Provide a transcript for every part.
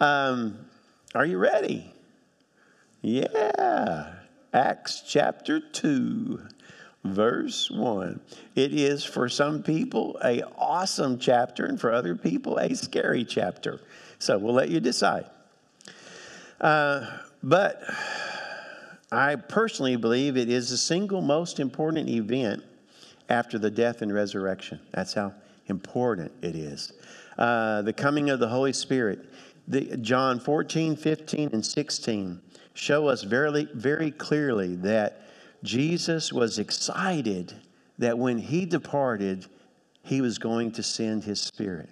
Um, are you ready? Yeah. Acts chapter 2, verse 1. It is for some people a awesome chapter and for other people a scary chapter. So we'll let you decide. Uh, but I personally believe it is the single most important event after the death and resurrection. That's how important it is. Uh, the coming of the Holy Spirit. The, John 14, 15, and 16 show us very, very clearly that Jesus was excited that when he departed, he was going to send his spirit.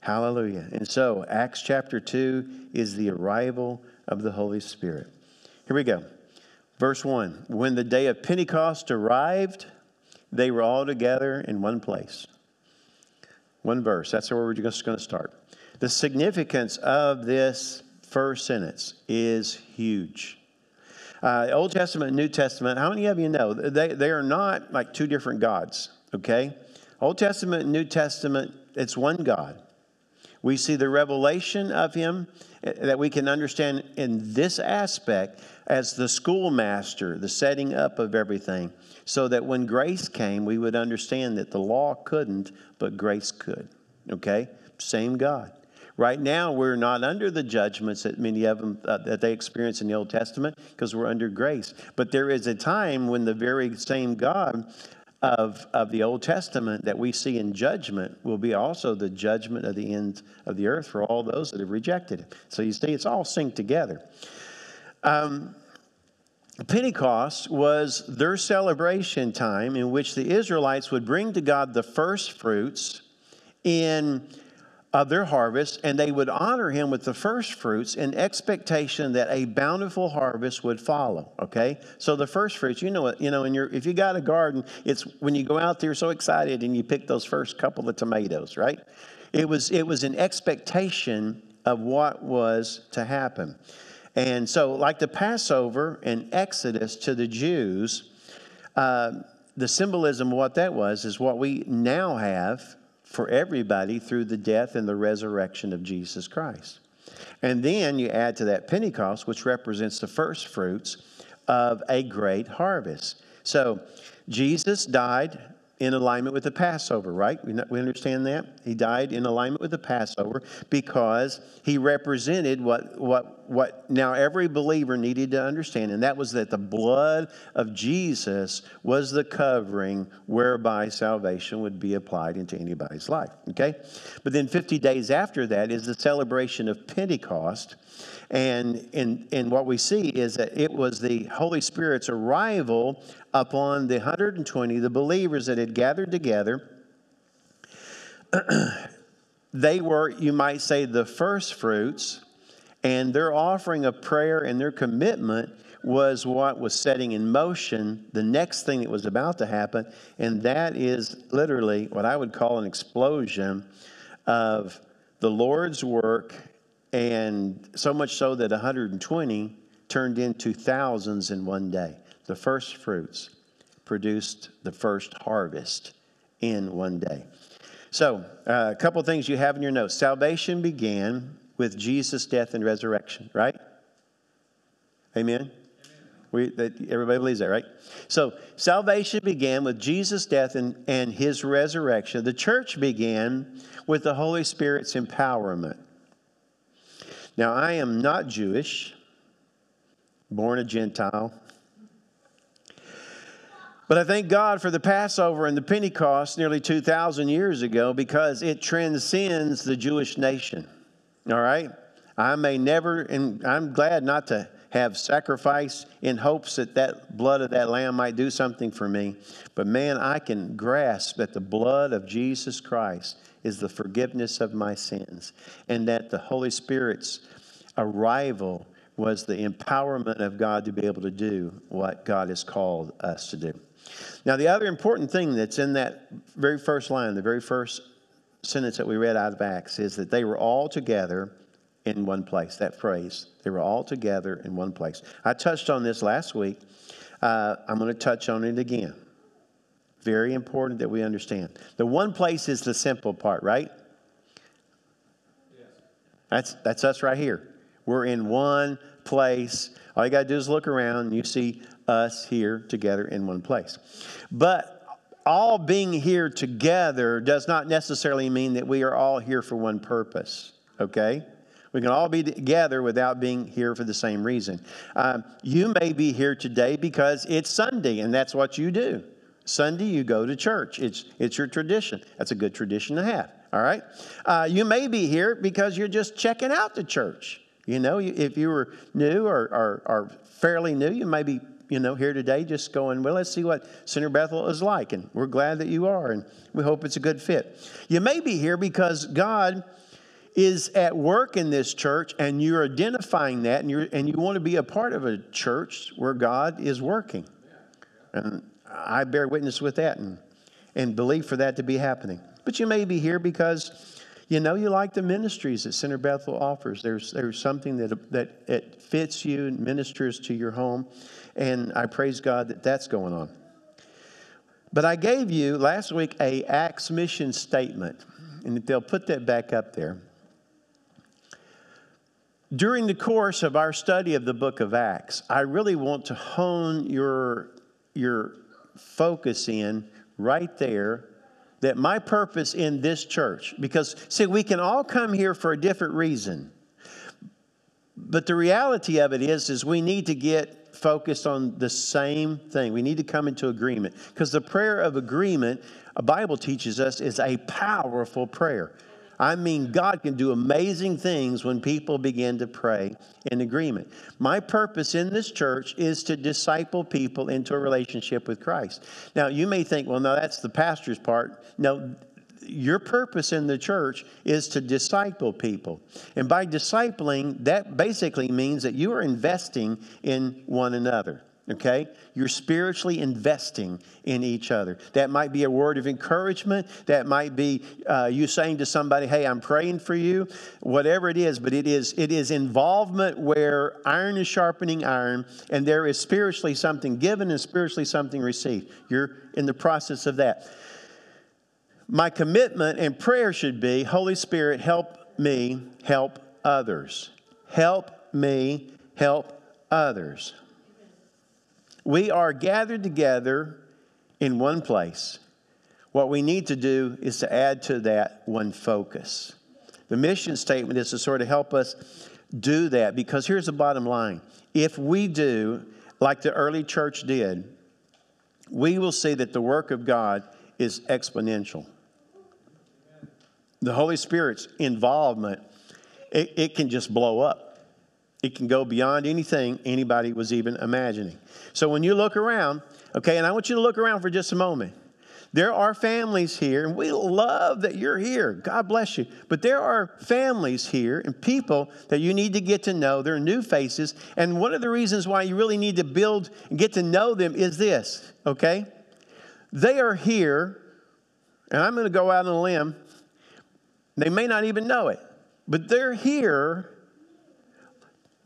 Hallelujah. And so, Acts chapter 2 is the arrival of the Holy Spirit. Here we go. Verse 1 When the day of Pentecost arrived, they were all together in one place. One verse. That's where we're just going to start. The significance of this first sentence is huge. Uh, Old Testament and New Testament, how many of you know? They, they are not like two different gods, okay? Old Testament New Testament, it's one God. We see the revelation of Him eh, that we can understand in this aspect as the schoolmaster, the setting up of everything, so that when grace came, we would understand that the law couldn't, but grace could. Okay? Same God. Right now, we're not under the judgments that many of them uh, that they experience in the Old Testament because we're under grace. But there is a time when the very same God of, of the Old Testament that we see in judgment will be also the judgment of the end of the earth for all those that have rejected it. So you see, it's all synced together. Um, Pentecost was their celebration time in which the Israelites would bring to God the first fruits in of their harvest, and they would honor him with the first fruits in expectation that a bountiful harvest would follow. Okay, so the first fruits, you know what, you know, in your if you got a garden, it's when you go out there so excited and you pick those first couple of tomatoes, right? It was it was an expectation of what was to happen. And so, like the Passover and Exodus to the Jews, uh, the symbolism of what that was is what we now have for everybody through the death and the resurrection of Jesus Christ. And then you add to that Pentecost, which represents the first fruits of a great harvest. So Jesus died in alignment with the Passover, right? We understand that? He died in alignment with the Passover because he represented what, what, what now every believer needed to understand, and that was that the blood of Jesus was the covering whereby salvation would be applied into anybody's life, okay? But then 50 days after that is the celebration of Pentecost. And, and, and what we see is that it was the Holy Spirit's arrival upon the 120, the believers that had gathered together. they were, you might say, the first fruits, and their offering of prayer and their commitment was what was setting in motion the next thing that was about to happen, and that is literally what I would call an explosion of the Lord's work, and so much so that 120 turned into thousands in one day the first fruits produced the first harvest in one day. So, uh, a couple things you have in your notes. Salvation began with Jesus' death and resurrection, right? Amen. We, that, everybody believes that, right? So, salvation began with Jesus' death and, and his resurrection. The church began with the Holy Spirit's empowerment. Now, I am not Jewish, born a Gentile. But I thank God for the Passover and the Pentecost nearly 2,000 years ago because it transcends the Jewish nation. All right? I may never, and I'm glad not to have sacrifice in hopes that that blood of that lamb might do something for me. But man, I can grasp that the blood of Jesus Christ is the forgiveness of my sins and that the Holy Spirit's arrival was the empowerment of God to be able to do what God has called us to do. Now, the other important thing that's in that very first line, the very first sentence that we read out of Acts, is that they were all together in one place. That phrase, they were all together in one place. I touched on this last week. Uh, I'm going to touch on it again. Very important that we understand. The one place is the simple part, right? That's, that's us right here. We're in one place. All you got to do is look around and you see us here together in one place. But all being here together does not necessarily mean that we are all here for one purpose, okay? We can all be together without being here for the same reason. Um, you may be here today because it's Sunday and that's what you do. Sunday, you go to church. It's, it's your tradition. That's a good tradition to have, all right? Uh, you may be here because you're just checking out the church. You know, if you were new or, or, or fairly new, you may be you know, here today just going, well, let's see what Center Bethel is like. And we're glad that you are, and we hope it's a good fit. You may be here because God is at work in this church and you're identifying that and, you're, and you want to be a part of a church where God is working. And I bear witness with that and, and believe for that to be happening. But you may be here because you know you like the ministries that Center Bethel offers. There's, there's something that, that it fits you and ministers to your home. And I praise God that that's going on. But I gave you last week a Acts mission statement, and they'll put that back up there. During the course of our study of the book of Acts, I really want to hone your, your focus in right there that my purpose in this church, because see, we can all come here for a different reason. But the reality of it is, is we need to get focused on the same thing. We need to come into agreement. Because the prayer of agreement, a Bible teaches us, is a powerful prayer. I mean, God can do amazing things when people begin to pray in agreement. My purpose in this church is to disciple people into a relationship with Christ. Now, you may think, well, no, that's the pastor's part. No, your purpose in the church is to disciple people. And by discipling, that basically means that you are investing in one another okay? You're spiritually investing in each other. That might be a word of encouragement. That might be uh, you saying to somebody, hey, I'm praying for you, whatever it is, but it is, it is involvement where iron is sharpening iron and there is spiritually something given and spiritually something received. You're in the process of that. My commitment and prayer should be Holy Spirit, help me help others. Help me help others. We are gathered together in one place. What we need to do is to add to that one focus. The mission statement is to sort of help us do that because here's the bottom line. If we do, like the early church did, we will see that the work of God is exponential. The Holy Spirit's involvement, it, it can just blow up. It can go beyond anything anybody was even imagining. So when you look around, okay, and I want you to look around for just a moment. There are families here, and we love that you're here. God bless you. But there are families here and people that you need to get to know. They're new faces. And one of the reasons why you really need to build and get to know them is this, okay? They are here, and I'm going to go out on a limb. They may not even know it, but they're here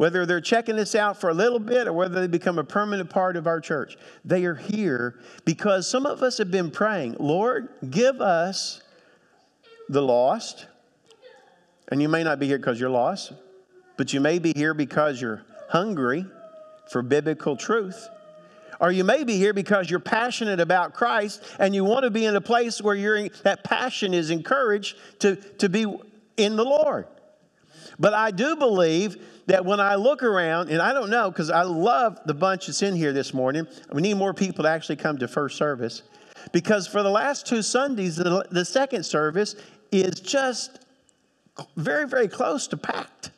whether they're checking this out for a little bit or whether they become a permanent part of our church, they are here because some of us have been praying, Lord, give us the lost. And you may not be here because you're lost, but you may be here because you're hungry for biblical truth. Or you may be here because you're passionate about Christ and you want to be in a place where you that passion is encouraged to, to be in the Lord. But I do believe that when I look around, and I don't know because I love the bunch that's in here this morning, we need more people to actually come to first service. Because for the last two Sundays, the, the second service is just very, very close to packed.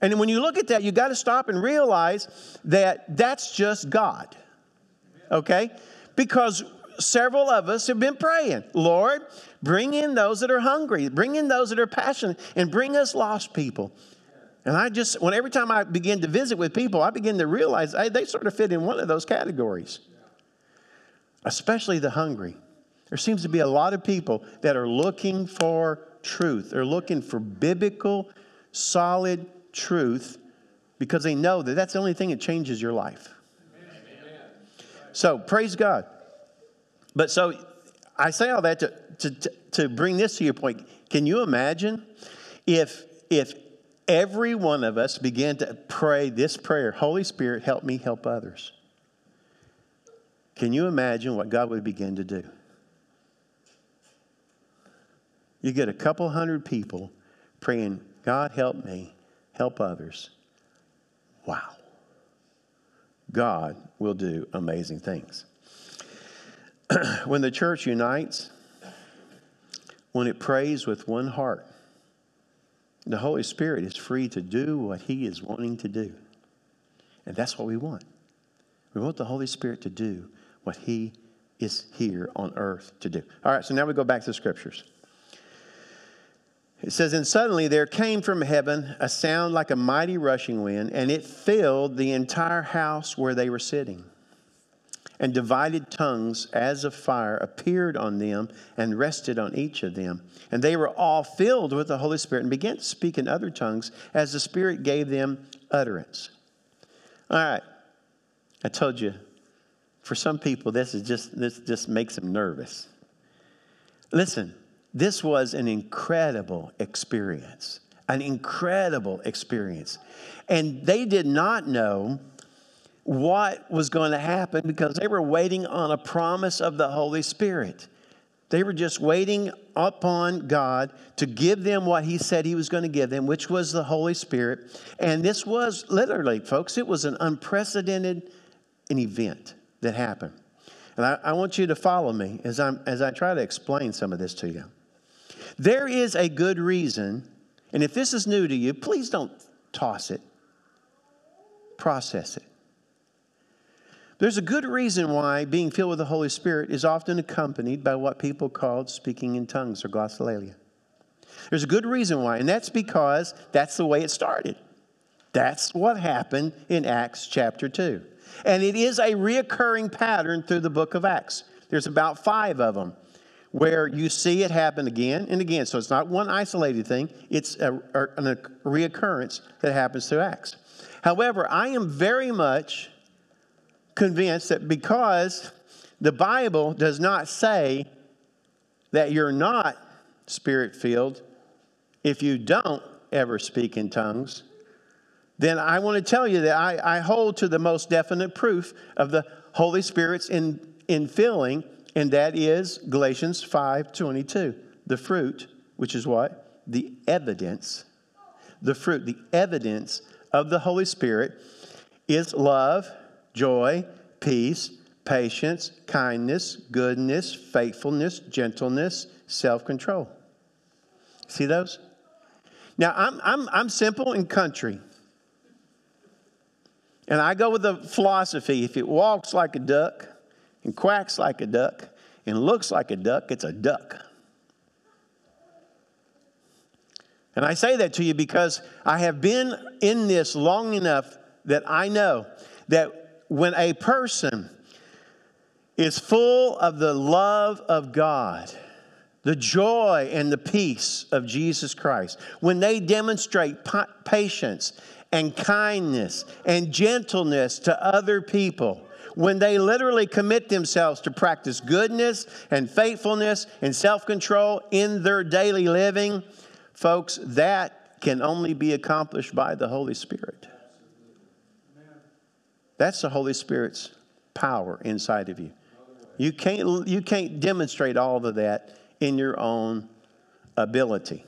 And when you look at that, you got to stop and realize that that's just God. Okay? Because several of us have been praying, Lord, bring in those that are hungry, bring in those that are passionate, and bring us lost people. And I just, when every time I begin to visit with people, I begin to realize hey, they sort of fit in one of those categories, especially the hungry. There seems to be a lot of people that are looking for truth. They're looking for biblical, solid truth because they know that that's the only thing that changes your life. So, praise God. But so I say all that to, to, to bring this to your point. Can you imagine if, if every one of us began to pray this prayer Holy Spirit, help me help others, can you imagine what God would begin to do? You get a couple hundred people praying, God, help me, help others. Wow. God will do amazing things. when the church unites, when it prays with one heart, the Holy Spirit is free to do what He is wanting to do. And that's what we want. We want the Holy Spirit to do what He is here on earth to do. All right, so now we go back to the scriptures. It says, And suddenly there came from heaven a sound like a mighty rushing wind, and it filled the entire house where they were sitting and divided tongues as of fire appeared on them and rested on each of them. And they were all filled with the Holy Spirit and began to speak in other tongues as the Spirit gave them utterance. All right. I told you, for some people, this is just this just makes them nervous. Listen, this was an incredible experience. An incredible experience. And they did not know what was going to happen because they were waiting on a promise of the Holy Spirit. They were just waiting upon God to give them what He said He was going to give them, which was the Holy Spirit. And this was literally, folks, it was an unprecedented an event that happened. And I, I want you to follow me as, I'm, as I try to explain some of this to you. There is a good reason, and if this is new to you, please don't toss it, process it. There's a good reason why being filled with the Holy Spirit is often accompanied by what people call speaking in tongues or glossolalia. There's a good reason why, and that's because that's the way it started. That's what happened in Acts chapter 2. And it is a reoccurring pattern through the book of Acts. There's about five of them where you see it happen again and again. So it's not one isolated thing, it's a, a, a reoccurrence that happens through Acts. However, I am very much convinced that because the Bible does not say that you're not spirit filled if you don't ever speak in tongues, then I want to tell you that I, I hold to the most definite proof of the Holy Spirit's in, infilling, and that is Galatians 5 22. The fruit, which is what? The evidence. The fruit, the evidence of the Holy Spirit is love joy, peace, patience, kindness, goodness, faithfulness, gentleness, self control. See those? Now, I'm, I'm, I'm simple and country. And I go with the philosophy if it walks like a duck and quacks like a duck and looks like a duck, it's a duck. And I say that to you because I have been in this long enough that I know that when a person is full of the love of God, the joy and the peace of Jesus Christ, when they demonstrate patience and kindness and gentleness to other people, when they literally commit themselves to practice goodness and faithfulness and self control in their daily living, folks, that can only be accomplished by the Holy Spirit. That's the Holy Spirit's power inside of you. You can't, you can't demonstrate all of that in your own ability.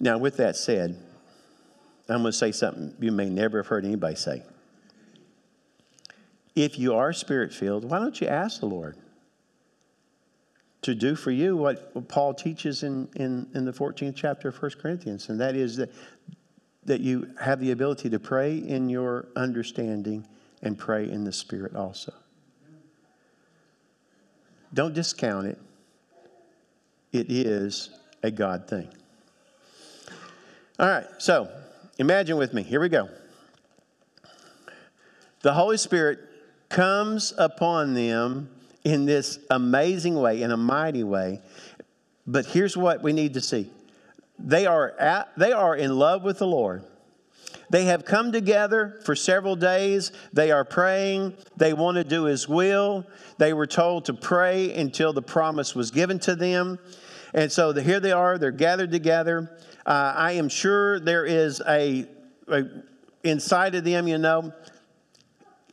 Now, with that said, I'm going to say something you may never have heard anybody say. If you are spirit filled, why don't you ask the Lord to do for you what Paul teaches in, in, in the 14th chapter of 1 Corinthians? And that is that that you have the ability to pray in your understanding and pray in the Spirit also. Don't discount it, it is a God thing. All right, so imagine with me. Here we go. The Holy Spirit comes upon them in this amazing way, in a mighty way. But here's what we need to see they are, at, they are in love with the Lord. They have come together for several days. They are praying. They want to do His will. They were told to pray until the promise was given to them. And so the, here they are, they're gathered together. Uh, I am sure there is a, a, inside of them, you know,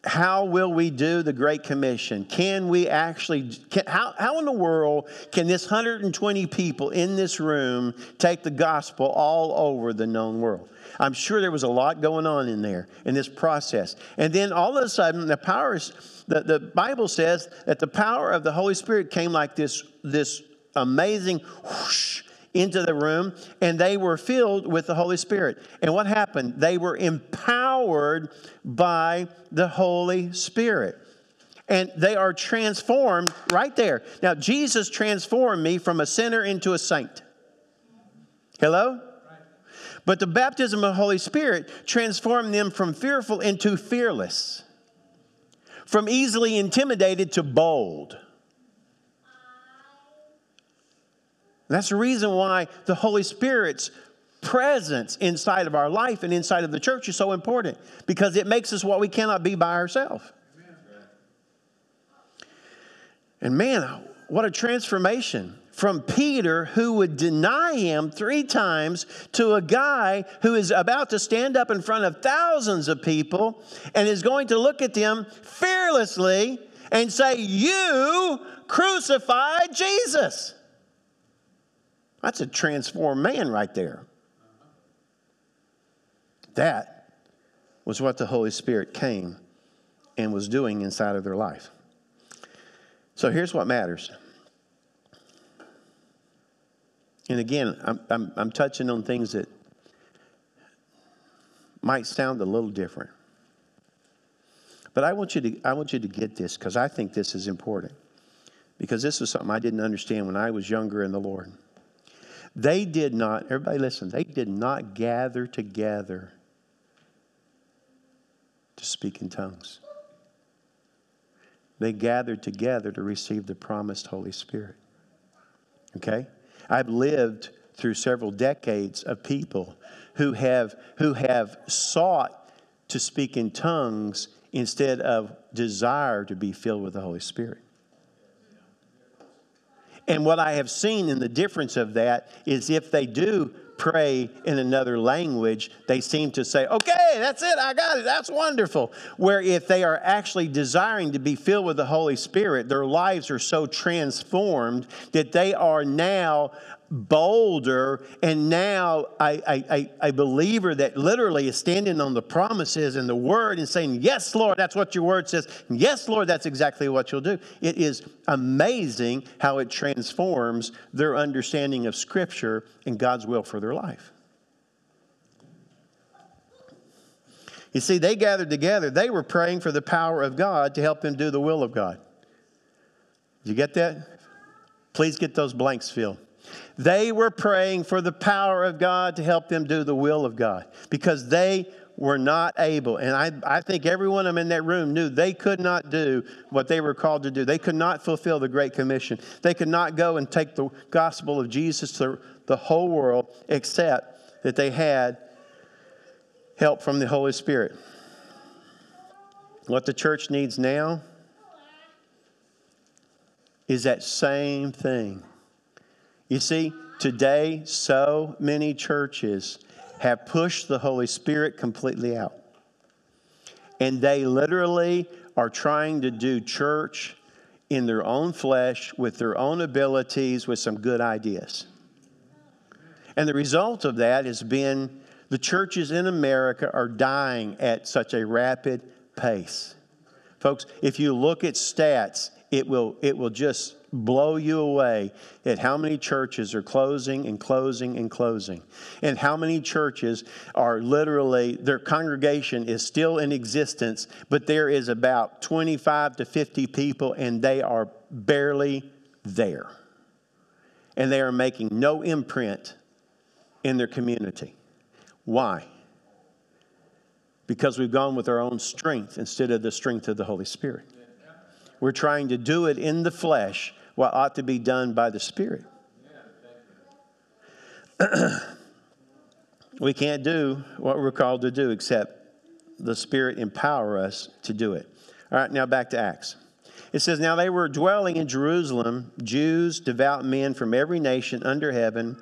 how will we do the Great Commission? Can we actually, can, how, how in the world can this 120 people in this room take the gospel all over the known world? I'm sure there was a lot going on in there in this process. And then all of a sudden, the powers, the, the Bible says that the power of the Holy Spirit came like this, this amazing whoosh into the room, and they were filled with the Holy Spirit. And what happened? They were empowered by the Holy Spirit. And they are transformed right there. Now, Jesus transformed me from a sinner into a saint. Hello? But the baptism of the Holy Spirit transformed them from fearful into fearless, from easily intimidated to bold. That's the reason why the Holy Spirit's presence inside of our life and inside of the church is so important because it makes us what we cannot be by ourselves. And man, what a transformation from Peter, who would deny him three times, to a guy who is about to stand up in front of thousands of people and is going to look at them fearlessly and say, You crucified Jesus. That's a transformed man right there. That was what the Holy Spirit came and was doing inside of their life. So here's what matters. And again, I'm, I'm, I'm touching on things that might sound a little different. But I want you to, I want you to get this because I think this is important. Because this is something I didn't understand when I was younger in the Lord. They did not, everybody listen, they did not gather together to speak in tongues. They gathered together to receive the promised Holy Spirit. Okay? I've lived through several decades of people who have, who have sought to speak in tongues instead of desire to be filled with the Holy Spirit. And what I have seen in the difference of that is if they do pray in another language, they seem to say, okay, that's it, I got it, that's wonderful. Where if they are actually desiring to be filled with the Holy Spirit, their lives are so transformed that they are now bolder and now a, believer that literally is standing on the promises and the word and saying, Yes, Lord, that's what your word says. Yes, Lord, that's exactly what you'll do. It is amazing how it transforms their understanding of Scripture and God's will for their life. You see, they gathered together, they were praying for the power of God to help them do the will of God. You get that? Please get those blanks filled. They were praying for the power of God to help them do the will of God because they were not able. And I, I think every one of them in that room knew they could not do what they were called to do. They could not fulfill the Great Commission. They could not go and take the gospel of Jesus to the whole world except that they had help from the Holy Spirit. What the church needs now is that same thing. You see, today, so many churches have pushed the Holy Spirit completely out. And they literally are trying to do church in their own flesh, with their own abilities, with some good ideas. And the result of that has been the churches in America are dying at such a rapid pace. Folks, if you look at stats, it will, it will just blow you away at how many churches are closing and closing and closing. And how many churches are literally, their congregation is still in existence, but there is about 25 to 50 people and they are barely there. And they are making no imprint in their community. Why? Because we've gone with our own strength instead of the strength of the Holy Spirit. We're trying to do it in the flesh what ought to be done by the Spirit. we can't do what we're called to do except the Spirit empower us to do it. All right, now back to Acts. It says, Now they were dwelling in Jerusalem, Jews, devout men from every nation under heaven.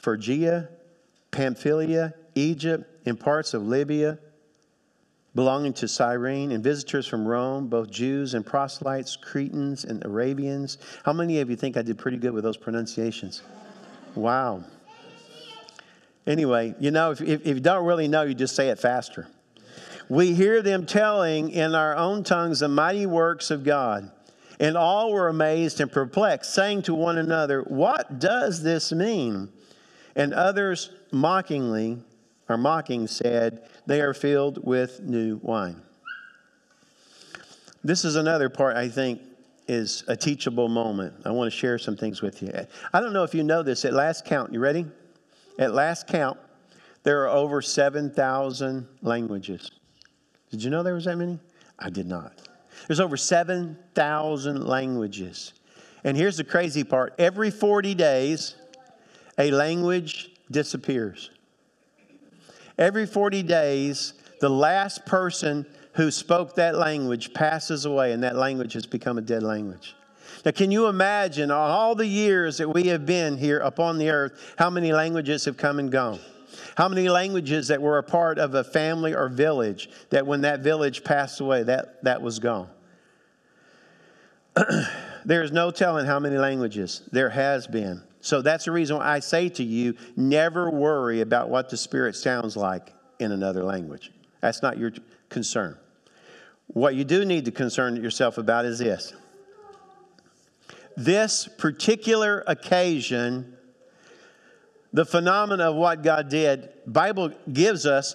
Phrygia, Pamphylia, Egypt, and parts of Libya belonging to Cyrene, and visitors from Rome, both Jews and proselytes, Cretans and Arabians. How many of you think I did pretty good with those pronunciations? Wow. Anyway, you know, if, if, if you don't really know, you just say it faster. We hear them telling in our own tongues the mighty works of God. And all were amazed and perplexed, saying to one another, What does this mean? And others mockingly or mocking said, They are filled with new wine. This is another part I think is a teachable moment. I want to share some things with you. I don't know if you know this. At last count, you ready? At last count, there are over 7,000 languages. Did you know there was that many? I did not. There's over 7,000 languages. And here's the crazy part every 40 days, a language disappears. Every 40 days, the last person who spoke that language passes away, and that language has become a dead language. Now, can you imagine all the years that we have been here upon the earth, how many languages have come and gone? How many languages that were a part of a family or village that when that village passed away, that, that was gone? there is no telling how many languages there has been. So that's the reason why I say to you never worry about what the Spirit sounds like in another language. That's not your concern. What you do need to concern yourself about is this this particular occasion the phenomena of what god did bible gives us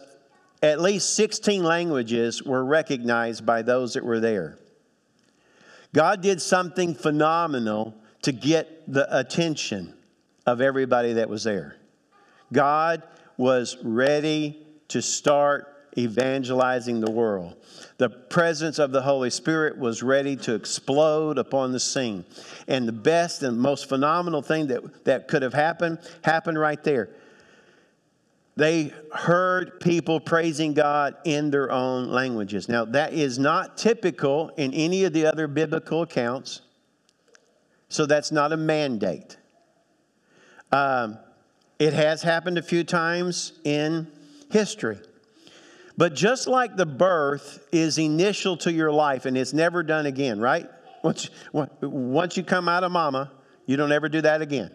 at least 16 languages were recognized by those that were there god did something phenomenal to get the attention of everybody that was there. God was ready to start evangelizing the world. The presence of the Holy Spirit was ready to explode upon the scene. And the best and most phenomenal thing that, that could have happened happened right there. They heard people praising God in their own languages. Now, that is not typical in any of the other biblical accounts, so that's not a mandate. Um, it has happened a few times in history. But just like the birth is initial to your life and it's never done again, right? Once, once you come out of mama, you don't ever do that again.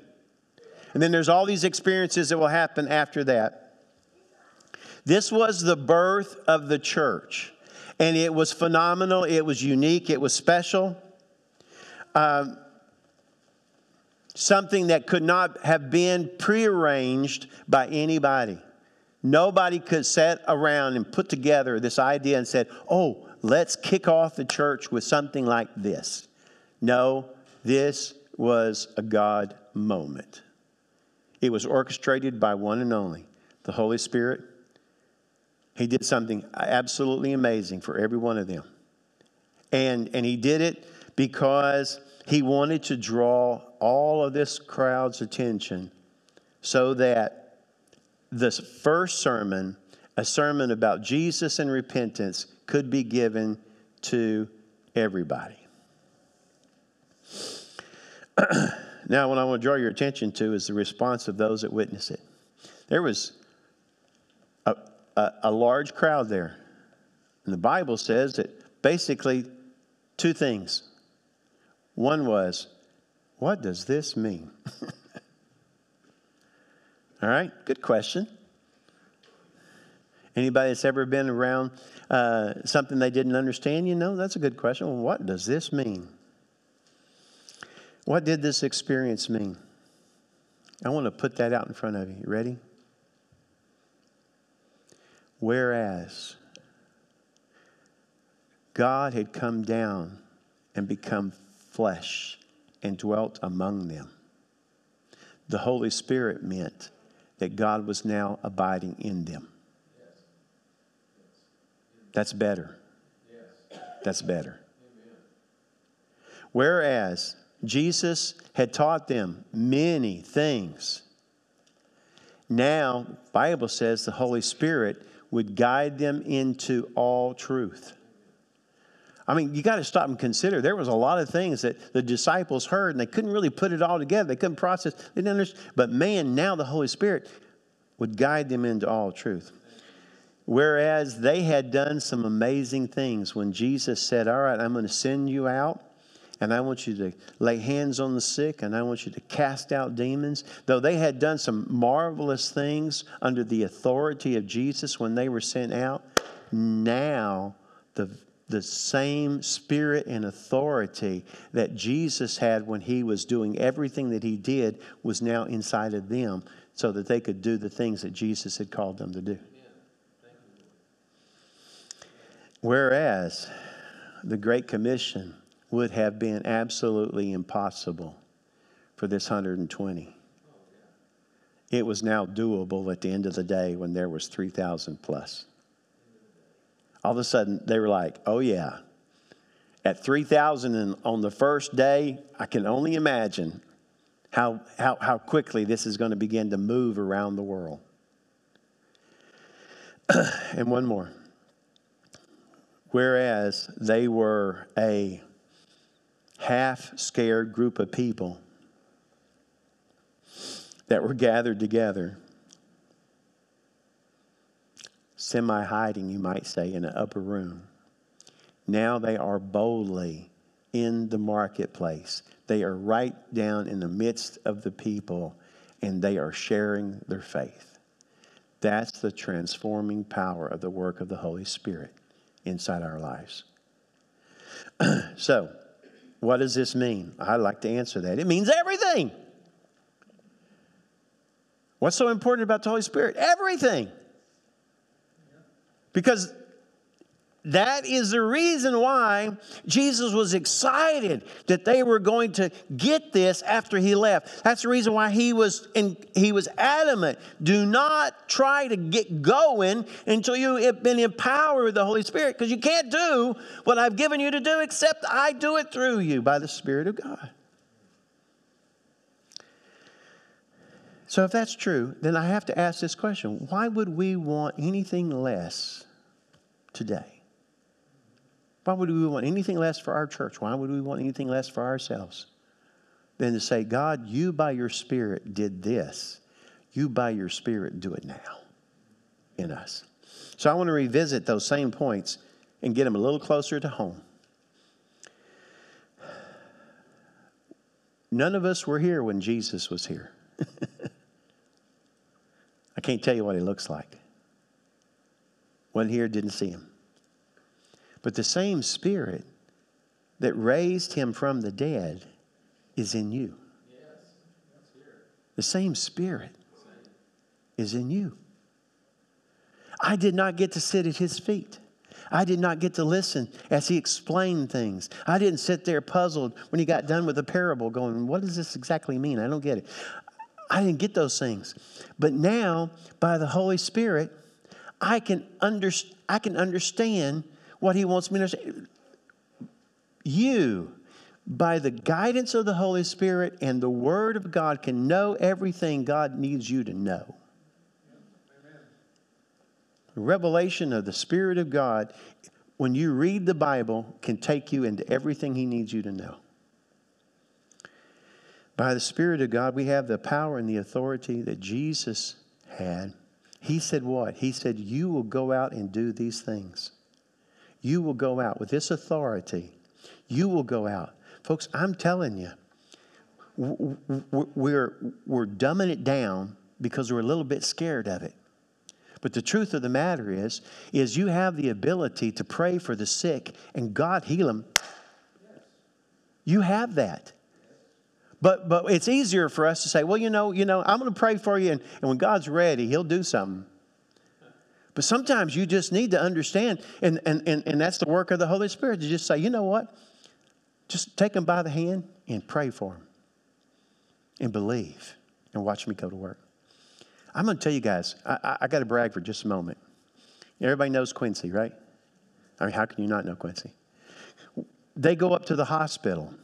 And then there's all these experiences that will happen after that. This was the birth of the church. And it was phenomenal, it was unique, it was special. Um, something that could not have been prearranged by anybody. Nobody could sit around and put together this idea and said, "Oh, let's kick off the church with something like this." No, this was a God moment. It was orchestrated by one and only the Holy Spirit. He did something absolutely amazing for every one of them. And, and he did it because he wanted to draw all of this crowd's attention so that this first sermon, a sermon about Jesus and repentance, could be given to everybody. now, what I want to draw your attention to is the response of those that witness it. There was a, a, a large crowd there. And the Bible says that basically two things one was, what does this mean? All right, good question. Anybody that's ever been around uh, something they didn't understand, you know, that's a good question. Well, what does this mean? What did this experience mean? I want to put that out in front of you. You ready? Whereas God had come down and become flesh and dwelt among them. The Holy Spirit meant that God was now abiding in them. That's better. That's better. Whereas Jesus had taught them many things. Now, Bible says the Holy Spirit would guide them into all truth. I mean, you got to stop and consider. There was a lot of things that the disciples heard, and they couldn't really put it all together. They couldn't process. They didn't understand. But man, now the Holy Spirit would guide them into all truth. Whereas they had done some amazing things when Jesus said, All right, I'm going to send you out and I want you to lay hands on the sick, and I want you to cast out demons. Though they had done some marvelous things under the authority of Jesus when they were sent out, now the, the same spirit and authority that Jesus had when he was doing everything that he did was now inside of them so that they could do the things that Jesus had called them to do. Whereas the Great Commission would have been absolutely impossible for this 120. It was now doable at the end of the day when there was 3,000 plus. All of a sudden, they were like, oh, yeah. At 3,000 on the first day, I can only imagine how, how, how quickly this is going to begin to move around the world. and one more. Whereas they were a half scared group of people that were gathered together, semi hiding, you might say, in an upper room. Now they are boldly in the marketplace. They are right down in the midst of the people and they are sharing their faith. That's the transforming power of the work of the Holy Spirit inside our lives. so, what does this mean? I'd like to answer that. It means everything. What's so important about the Holy Spirit? Everything. Because that is the reason why Jesus was excited that they were going to get this after he left. That's the reason why he was in, he was adamant. Do not try to get going until you have been empowered with the Holy Spirit, because you can't do what I've given you to do except I do it through you by the Spirit of God. So if that's true, then I have to ask this question: Why would we want anything less today? Why would we want anything less for our church? Why would we want anything less for ourselves? Than to say, God, you by your Spirit did this. You by your Spirit do it now in us. So I want to revisit those same points and get them a little closer to home. None of us were here when Jesus was here. I can't tell you what he looks like. Wasn't here, didn't see him. But the same Spirit that raised him from the dead is in you. The same Spirit is in you. I did not get to sit at his feet. I did not get to listen as he explained things. I didn't sit there puzzled when he got done with the parable, going, What does this exactly mean? I don't get it. I didn't get those things. But now, by the Holy Spirit, I can, under, I can understand what he wants me to say. You, by the guidance of the Holy Spirit and the Word of God, can know everything God needs you to know. The revelation of the Spirit of God, when you read the Bible, can take you into everything He needs you to know. By the Spirit of God, we have the power and the authority that Jesus had. He said, What? He said, You will go out and do these things you will go out with this authority. You will go out. Folks, I'm telling you, we're, we're dumbing it down because we're a little bit scared of it. But the truth of the matter is, is you have the ability to pray for the sick and God heal them. You have that. But, but it's easier for us to say, well, you know, you know, I'm going to pray for you, and, and when God's ready, He'll do something. But sometimes you just need to understand, and, and, and, and that's the work of the Holy Spirit to just say, you know what? Just take them by the hand and pray for them and believe and watch me go to work. I'm going to tell you guys, I, I, I got to brag for just a moment. Everybody knows Quincy, right? I mean, how can you not know Quincy? They go up to the hospital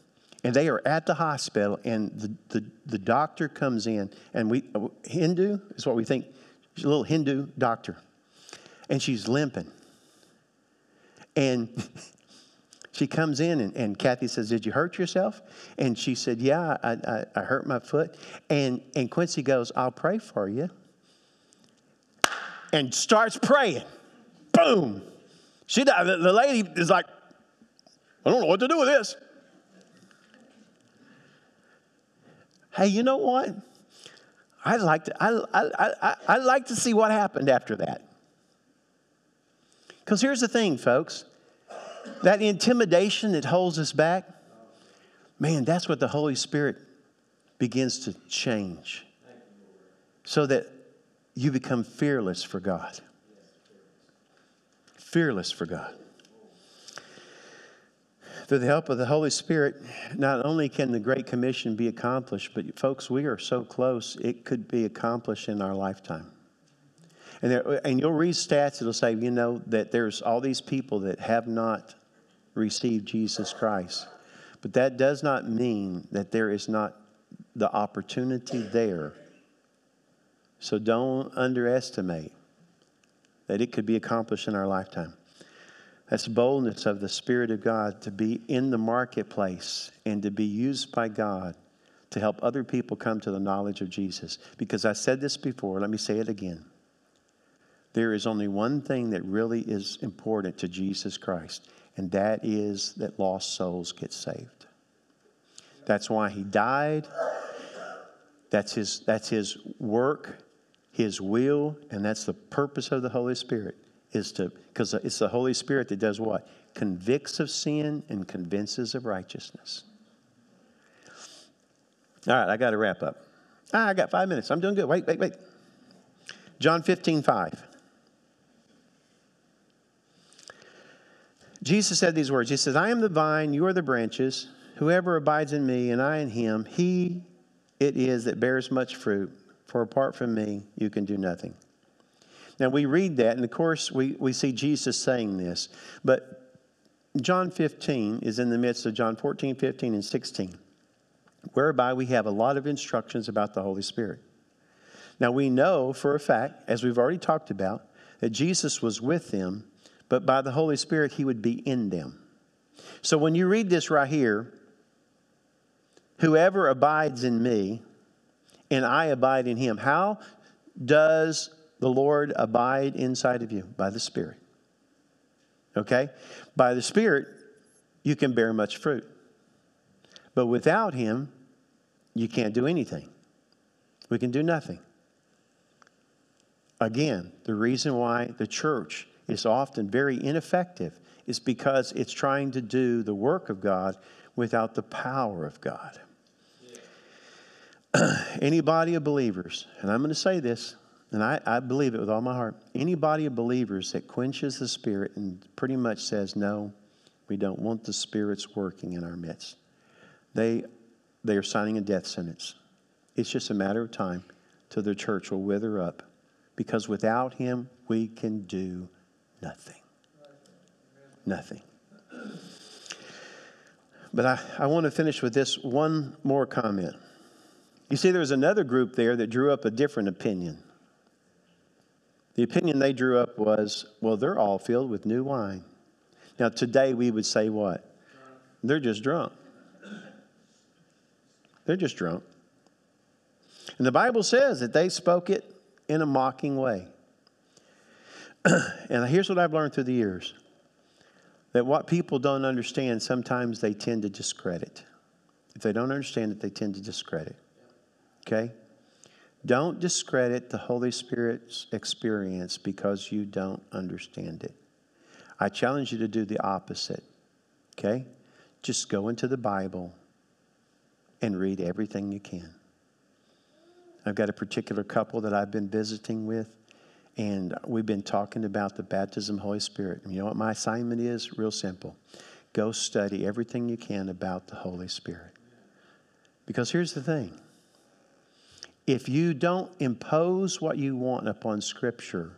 and they are at the hospital and the, the, the doctor comes in and we uh, hindu is what we think she's a little hindu doctor. And she's limping. And she comes in and, and kathy says did you hurt yourself? And she said yeah i, I, I hurt my foot. And, and quincy goes i'll pray for you. And starts praying. Boom! She the lady is like i don't know what to do with this Hey, you know what? I'd like to, I, I, I, I'd like to see what happened after that. Because here's the thing, folks that intimidation that holds us back, man, that's what the Holy Spirit begins to change so that you become fearless for God. Fearless for God through the help of the Holy Spirit, not only can the Great Commission be accomplished, but folks, we are so close, it could be accomplished in our lifetime. And, there, and you'll read stats that'll say, you know, that there's all these people that have not received Jesus Christ. But that does not mean that there is not the opportunity there. So don't underestimate that it could be accomplished in our lifetime. That's boldness of the Spirit of God to be in the marketplace and to be used by God to help other people come to the knowledge of Jesus. Because I said this before, let me say it again. There is only one thing that really is important to Jesus Christ, and that is that lost souls get saved. That's why he died. That's his, that's his work, his will, and that's the purpose of the Holy Spirit is to, because it's the Holy Spirit that does what? Convicts of sin and convinces of righteousness. All right, I got to wrap up. Ah, I got five minutes. I'm doing good. Wait, wait, wait. John 15, 5. Jesus said these words He says, I am the vine, you are the branches. Whoever abides in me and I in him, he it is that bears much fruit. For apart from me, you can do nothing. Now we read that, and of course we, we see Jesus saying this, but John 15 is in the midst of John 14, 15, and 16, whereby we have a lot of instructions about the Holy Spirit. Now we know for a fact, as we've already talked about, that Jesus was with them, but by the Holy Spirit he would be in them. So when you read this right here, whoever abides in me and I abide in him, how does the Lord abide inside of you by the Spirit. Okay? By the Spirit, you can bear much fruit. But without Him, you can't do anything. We can do nothing. Again, the reason why the church is often very ineffective is because it's trying to do the work of God without the power of God. Any body of believers, and I'm going to say this and I, I believe it with all my heart. Any body of believers that quenches the Spirit and pretty much says, no, we don't want the Spirit's working in our midst, they, they are signing a death sentence. It's just a matter of time till their church will wither up because without Him, we can do nothing. Nothing. But I, I want to finish with this one more comment. You see, there was another group there that drew up a different opinion. The opinion they drew up was, well, they're all filled with new wine. Now, today we would say what? They're just drunk. They're just drunk. And the Bible says that they spoke it in a mocking way. and here's what I've learned through the years that what people don't understand, sometimes they tend to discredit. If they don't understand it, they tend to discredit. Okay? Don't discredit the Holy Spirit's experience because you don't understand it. I challenge you to do the opposite. Okay? Just go into the Bible and read everything you can. I've got a particular couple that I've been visiting with, and we've been talking about the baptism of the Holy Spirit. And you know what my assignment is? Real simple. go study everything you can about the Holy Spirit. Because here's the thing if you don't impose what you want upon Scripture,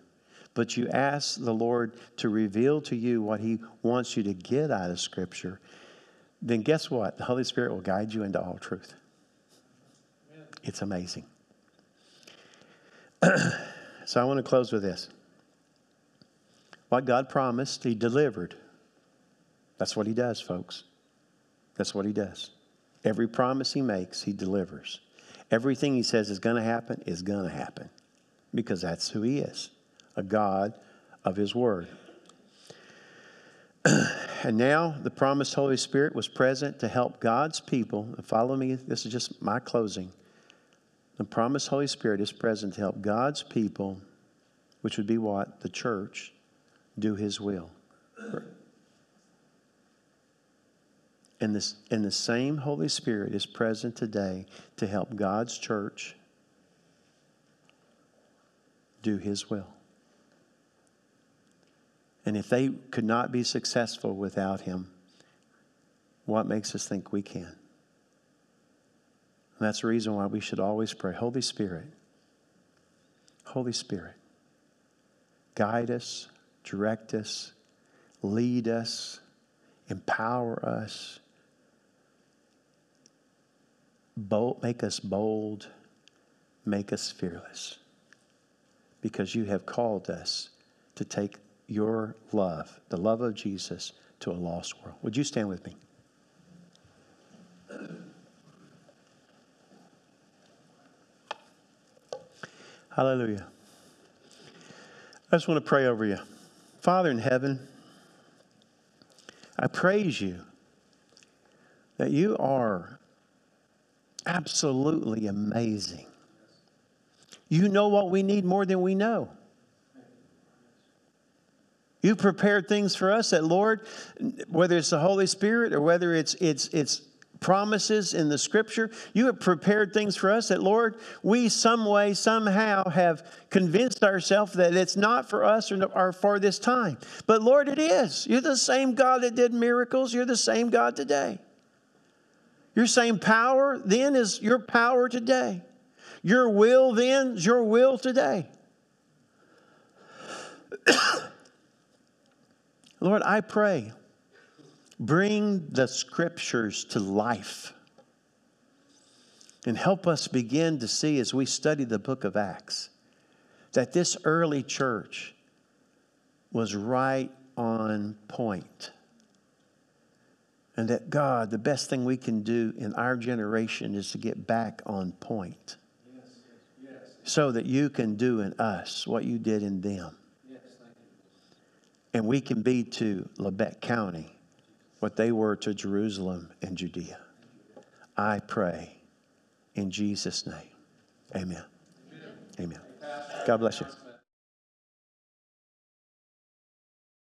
but you ask the Lord to reveal to you what He wants you to get out of Scripture, then guess what? The Holy Spirit will guide you into all truth. It's amazing. so I want to close with this. What God promised, He delivered. That's what He does, folks. That's what He does. Every promise He makes, He delivers. Everything He says is going to happen is going to happen because that's who He is a God of His Word. and now the promised Holy Spirit was present to help God's people. And Follow me, this is just my closing. The promised Holy Spirit is present to help God's people, which would be what? The church, do His will. And, this, and the same Holy Spirit is present today to help God's church do His will. And if they could not be successful without Him, what makes us think we can? And that's the reason why we should always pray Holy Spirit, Holy Spirit, guide us, direct us, lead us, empower us, bold, make us bold, make us fearless, because you have called us to take your love, the love of Jesus, to a lost world. Would you stand with me? Hallelujah. I just want to pray over you. Father in heaven, I praise you that you are absolutely amazing. You know what we need more than we know. You prepared things for us that, Lord, whether it's the Holy Spirit or whether it's, it's, it's promises in the scripture, you have prepared things for us that, Lord, we some way, somehow have convinced ourselves that it's not for us or, or for this time. But, Lord, it is. You're the same God that did miracles, you're the same God today. Your same power then is your power today. Your will then is your will today. Lord, I pray, bring the scriptures to life and help us begin to see as we study the book of Acts that this early church was right on point. And that God, the best thing we can do in our generation is to get back on point. Yes, yes. So that you can do in us what you did in them. And we can be to Labette County what they were to Jerusalem and Judea. I pray in Jesus' name. Amen. Amen. God bless you.